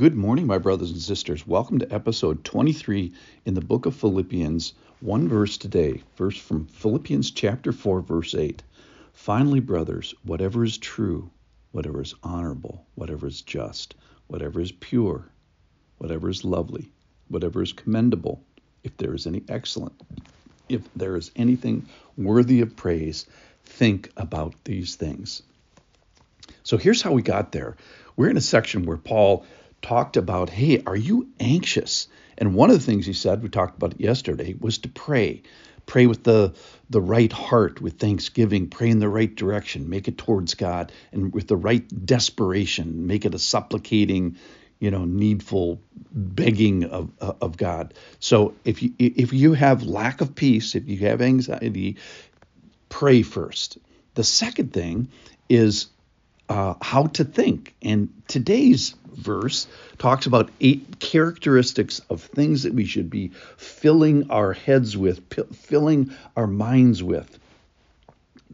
Good morning, my brothers and sisters. Welcome to episode 23 in the book of Philippians. One verse today, verse from Philippians chapter 4, verse 8. Finally, brothers, whatever is true, whatever is honorable, whatever is just, whatever is pure, whatever is lovely, whatever is commendable, if there is any excellent, if there is anything worthy of praise, think about these things. So here's how we got there. We're in a section where Paul talked about, hey, are you anxious? And one of the things he said, we talked about it yesterday, was to pray. Pray with the the right heart, with thanksgiving, pray in the right direction, make it towards God, and with the right desperation, make it a supplicating, you know, needful begging of of God. So if you if you have lack of peace, if you have anxiety, pray first. The second thing is uh, how to think. And today's verse talks about eight characteristics of things that we should be filling our heads with, p- filling our minds with.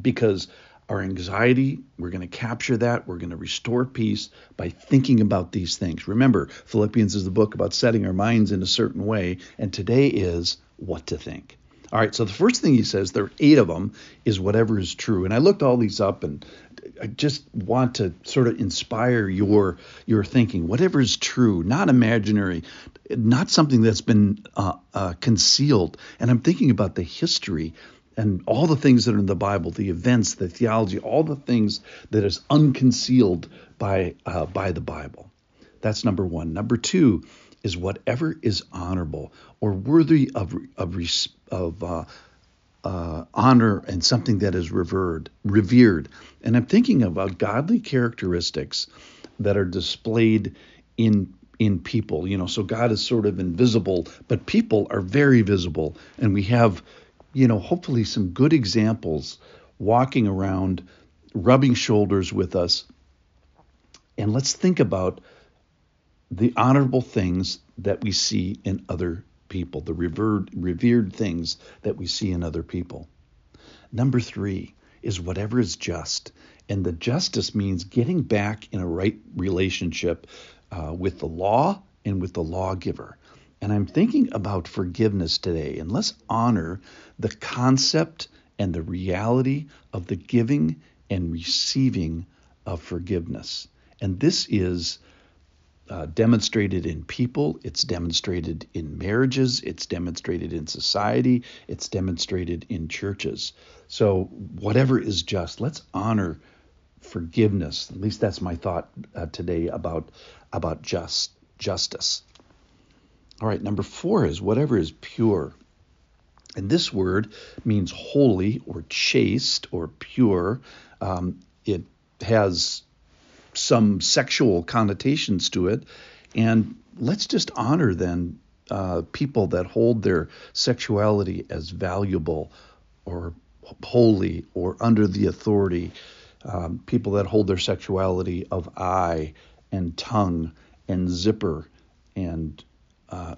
Because our anxiety, we're going to capture that. We're going to restore peace by thinking about these things. Remember, Philippians is the book about setting our minds in a certain way, and today is what to think. All right, so the first thing he says, there are eight of them, is whatever is true. And I looked all these up and I just want to sort of inspire your your thinking. Whatever is true, not imaginary, not something that's been uh, uh, concealed. And I'm thinking about the history and all the things that are in the Bible, the events, the theology, all the things that is unconcealed by uh, by the Bible. That's number one. Number two is whatever is honorable or worthy of of of uh, uh, honor and something that is revered, revered. And I'm thinking about godly characteristics that are displayed in in people. You know, so God is sort of invisible, but people are very visible, and we have, you know, hopefully some good examples walking around, rubbing shoulders with us. And let's think about the honorable things that we see in other people, the revered, revered things that we see in other people. Number three is whatever is just. And the justice means getting back in a right relationship uh, with the law and with the lawgiver. And I'm thinking about forgiveness today. And let's honor the concept and the reality of the giving and receiving of forgiveness. And this is uh, demonstrated in people, it's demonstrated in marriages, it's demonstrated in society, it's demonstrated in churches. So, whatever is just, let's honor forgiveness. At least that's my thought uh, today about about just justice. All right, number four is whatever is pure. And this word means holy or chaste or pure. Um, it has some sexual connotations to it. And let's just honor then uh, people that hold their sexuality as valuable or holy or under the authority. Um, people that hold their sexuality of eye and tongue and zipper and uh,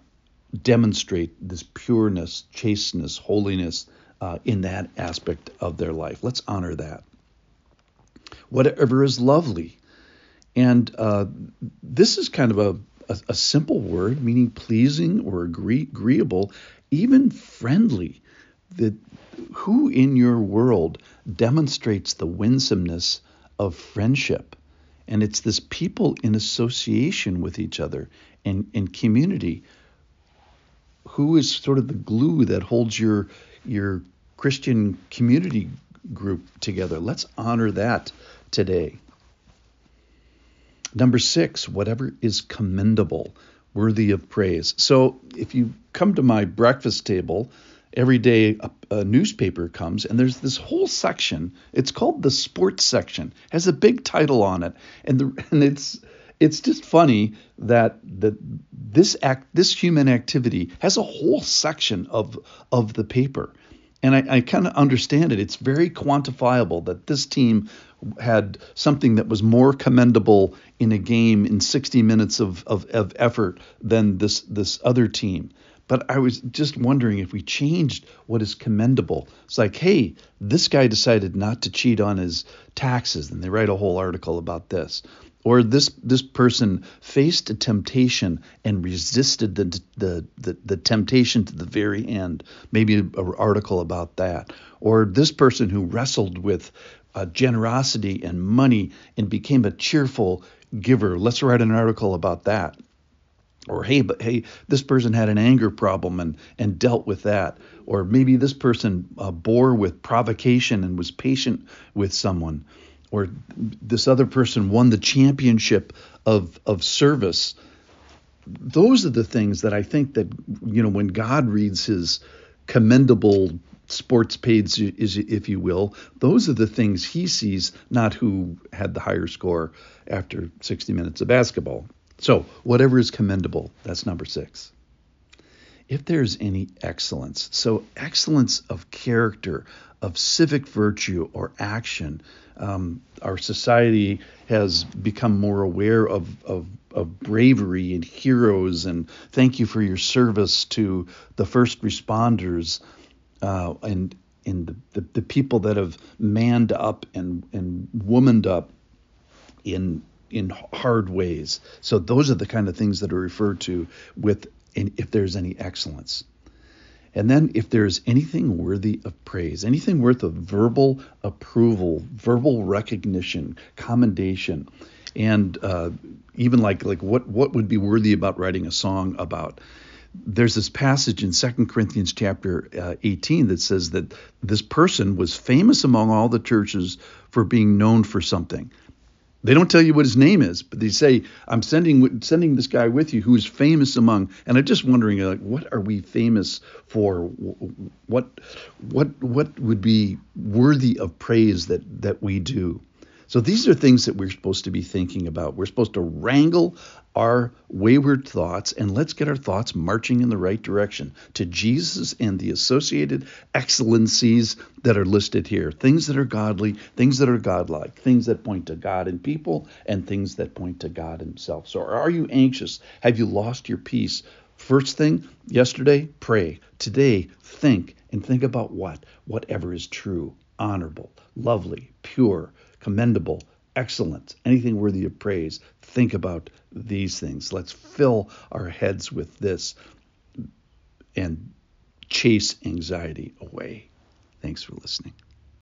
demonstrate this pureness, chasteness, holiness uh, in that aspect of their life. Let's honor that. Whatever is lovely, and uh, this is kind of a, a, a, simple word meaning pleasing or agree, agreeable, even friendly. That who in your world demonstrates the winsomeness of friendship? And it's this people in association with each other and in community. Who is sort of the glue that holds your your Christian community group together? Let's honor that today. Number six, whatever is commendable, worthy of praise. So if you come to my breakfast table, every day a, a, newspaper comes and there's this whole section. It's called the sports section. Has a big title on it, and the and it's it's just funny that that this act this human activity has a whole section of of the paper and I, I kind of understand it. It's very quantifiable that this team had something that was more commendable in a game in 60 minutes of, of, of effort than this this other team. But I was just wondering if we changed what is commendable. It's like, hey, this guy decided not to cheat on his taxes, and they write a whole article about this. Or this this person faced a temptation and resisted the the the, the temptation to the very end. Maybe an article about that. Or this person who wrestled with uh, generosity and money and became a cheerful giver. Let's write an article about that or hey but hey this person had an anger problem and and dealt with that. Or maybe this person uh, bore with provocation and was patient with someone. Or this other person won the championship of of service. Those are the things that i think that you know when god reads his commendable sports page if you will those are the things he sees not who had the higher score after 60 minutes of basketball so, whatever is commendable, that's number six. If there's any excellence, so excellence of character, of civic virtue or action, um, our society has become more aware of, of, of bravery and heroes, and thank you for your service to the first responders uh, and and the, the, the, people that have manned up and, and womaned up in in hard ways. So those are the kind of things that are referred to with if there's any excellence. And then if there's anything worthy of praise, anything worth of verbal approval, verbal recognition, commendation, and uh, even like like what what would be worthy about writing a song about. There's this passage in 2 Corinthians chapter uh, 18 that says that this person was famous among all the churches for being known for something. They don't tell you what his name is, but they say, "I'm sending sending this guy with you who's famous among." And I'm just wondering, like, what are we famous for? What what what would be worthy of praise that that we do? So these are things that we're supposed to be thinking about. We're supposed to wrangle our wayward thoughts and let's get our thoughts marching in the right direction to Jesus and the associated excellencies that are listed here. Things that are godly, things that are godlike, things that point to God and people, and things that point to God Himself. So are you anxious? Have you lost your peace? First thing, yesterday, pray. Today, think. And think about what? Whatever is true, honorable, lovely, pure commendable, excellent, anything worthy of praise, think about these things. Let's fill our heads with this and chase anxiety away. Thanks for listening.